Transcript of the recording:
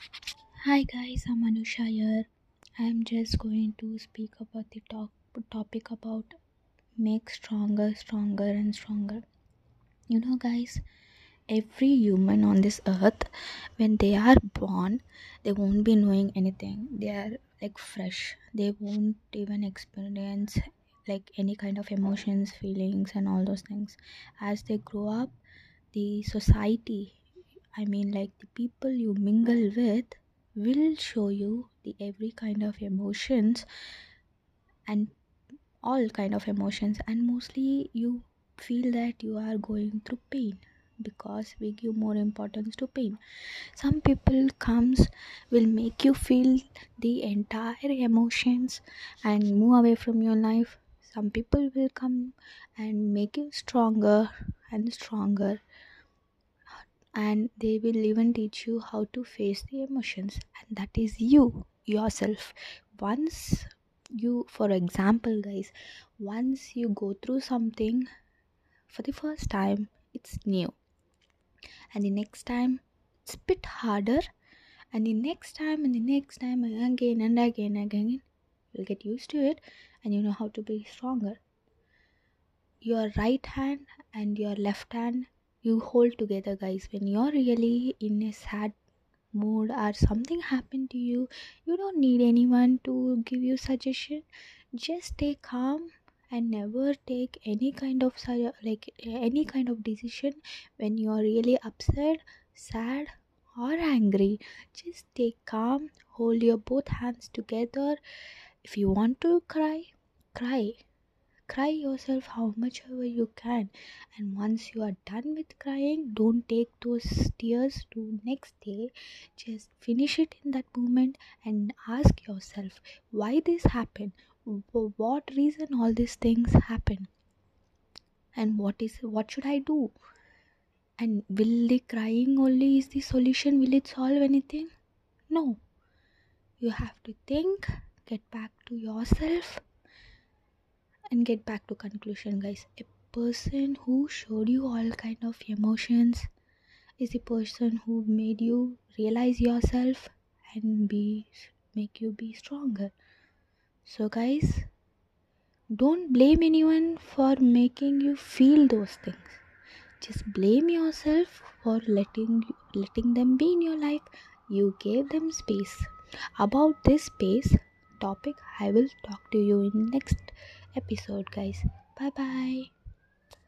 Hi guys, I'm Anusha here. I'm just going to speak about the talk, topic about make stronger, stronger, and stronger. You know, guys, every human on this earth, when they are born, they won't be knowing anything. They are like fresh. They won't even experience like any kind of emotions, feelings, and all those things. As they grow up, the society, I mean, like the people you mingle with, will show you the every kind of emotions and all kind of emotions. And mostly you feel that you are going through pain because we give more importance to pain. Some people comes will make you feel the entire emotions and move away from your life. Some people will come and make you stronger and stronger and they will even teach you how to face the emotions and that is you yourself. Once you for example guys once you go through something for the first time it's new. And the next time it's a bit harder. And the next time and the next time again and again and again you'll get used to it and you know how to be stronger. Your right hand and your left hand you hold together guys. When you're really in a sad mood or something happened to you you don't need anyone to give you suggestion. Just stay calm and never take any kind of like any kind of decision when you're really upset sad or angry. Just stay calm hold your both hands together. If you want to cry cry cry yourself how much ever you can. And once you are done with crying don't take those tears to next day. Just finish it in that moment and ask yourself why this happened. For what reason all these things happen? And what is what should i do? And will the crying only is the solution? Will it solve anything? No. You have to think get back to yourself and get back to conclusion guys. A person who showed you all kind of emotions is the person who made you realize yourself and be make you be stronger. So guys don't blame anyone for making you feel those things. Just blame yourself for letting letting them be in your life. You gave them space. About this space topic i will talk to you in next episode guys. Bye bye